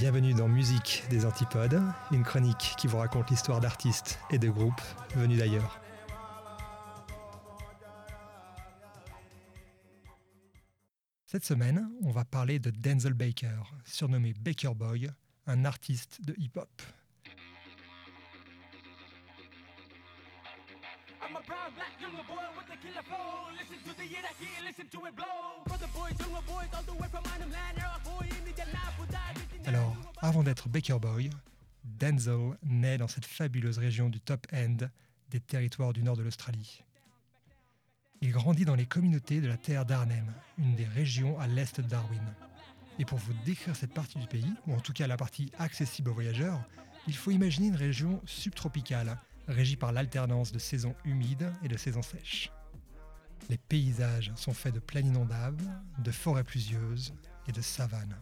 Bienvenue dans Musique des Antipodes, une chronique qui vous raconte l'histoire d'artistes et de groupes venus d'ailleurs. Cette semaine, on va parler de Denzel Baker, surnommé Baker Boy, un artiste de hip-hop. Alors, avant d'être Baker Boy, Denzel naît dans cette fabuleuse région du top end des territoires du nord de l'Australie. Il grandit dans les communautés de la terre d'Arnhem, une des régions à l'est de Darwin. Et pour vous décrire cette partie du pays, ou en tout cas la partie accessible aux voyageurs, il faut imaginer une région subtropicale, régie par l'alternance de saisons humides et de saisons sèches. Les paysages sont faits de plaines inondables, de forêts pluvieuses et de savanes.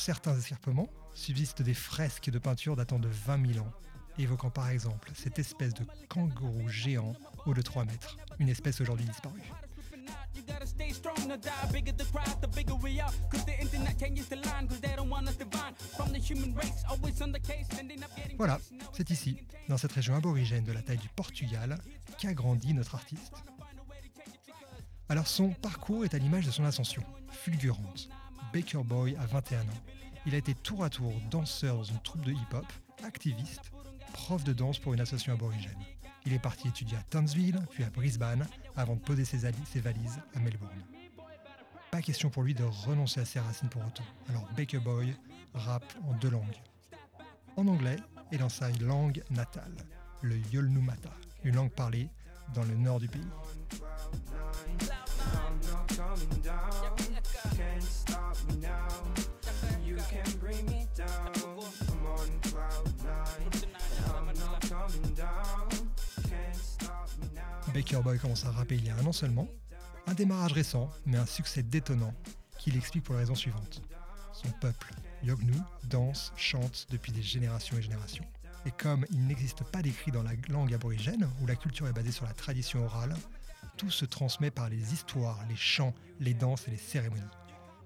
Certains escarpements subsistent des fresques de peinture datant de 20 000 ans, évoquant par exemple cette espèce de kangourou géant haut de 3 mètres, une espèce aujourd'hui disparue. Voilà, c'est ici, dans cette région aborigène de la taille du Portugal, qu'a grandi notre artiste. Alors son parcours est à l'image de son ascension, fulgurante. Baker Boy a 21 ans. Il a été tour à tour danseur dans une troupe de hip-hop, activiste, prof de danse pour une association aborigène. Il est parti étudier à Townsville, puis à Brisbane, avant de poser ses, ses valises à Melbourne. Pas question pour lui de renoncer à ses racines pour autant. Alors Baker Boy rappe en deux langues. En anglais et dans sa langue natale, le Yolnumata, une langue parlée dans le nord du pays. Baker Boy commence à rapper il y a un an seulement. Un démarrage récent, mais un succès détonnant, qu'il explique pour les raisons suivantes. Son peuple, Yognu, danse, chante depuis des générations et générations. Et comme il n'existe pas d'écrit dans la langue aborigène, où la culture est basée sur la tradition orale, tout se transmet par les histoires, les chants, les danses et les cérémonies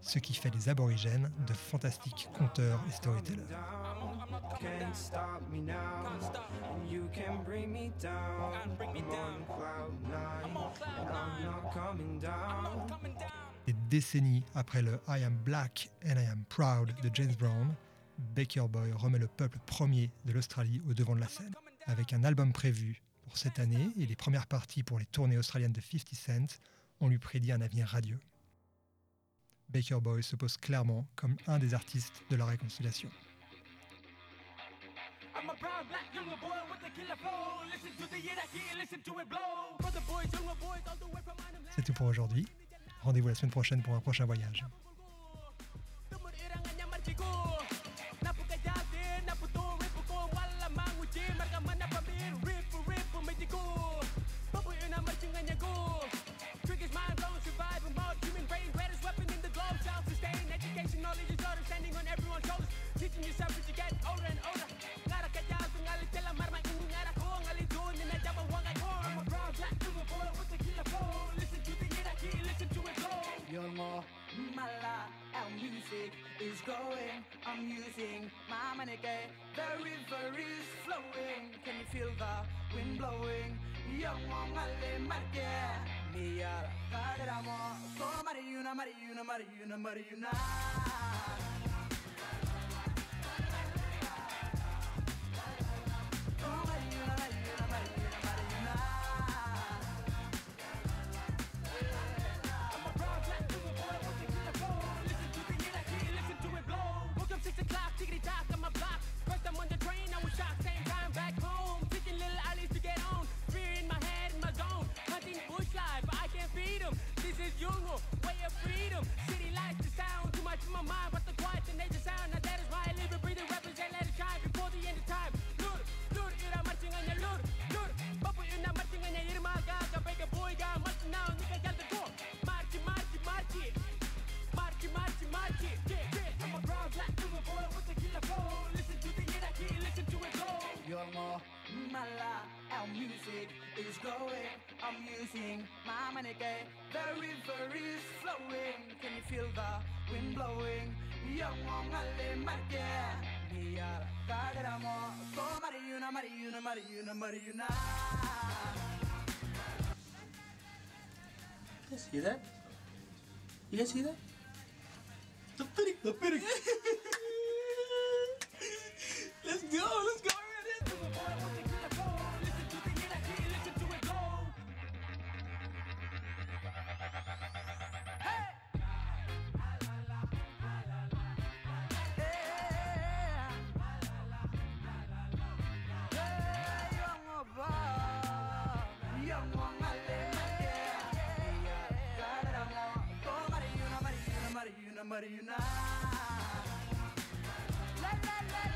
ce qui fait des aborigènes de fantastiques conteurs et storytellers. Des décennies après le I Am Black and I Am Proud de James Brown, Baker Boy remet le peuple premier de l'Australie au devant de la scène. Avec un album prévu pour cette année et les premières parties pour les tournées australiennes de 50 Cent, on lui prédit un avenir radieux. Baker Boy se pose clairement comme un des artistes de la réconciliation. C'est tout pour aujourd'hui. Rendez-vous la semaine prochaine pour un prochain voyage. Music is going. I'm using my money gay. The river is flowing. Can you feel the wind blowing? Young one, ale marke. Mia, kaderamo. So mariuna, mariuna, mariuna, mariuna. my life, our music is growing. I'm using my money again. The river is flowing. Can you feel the wind blowing? 영원할래 말게. 미야 가더라모. 또 마리유나 마리유나 마리유나 마리유나. You guys see that? You guys see that? The pity, the pity. let's go, let's go. Mariana Marina. La, la, la,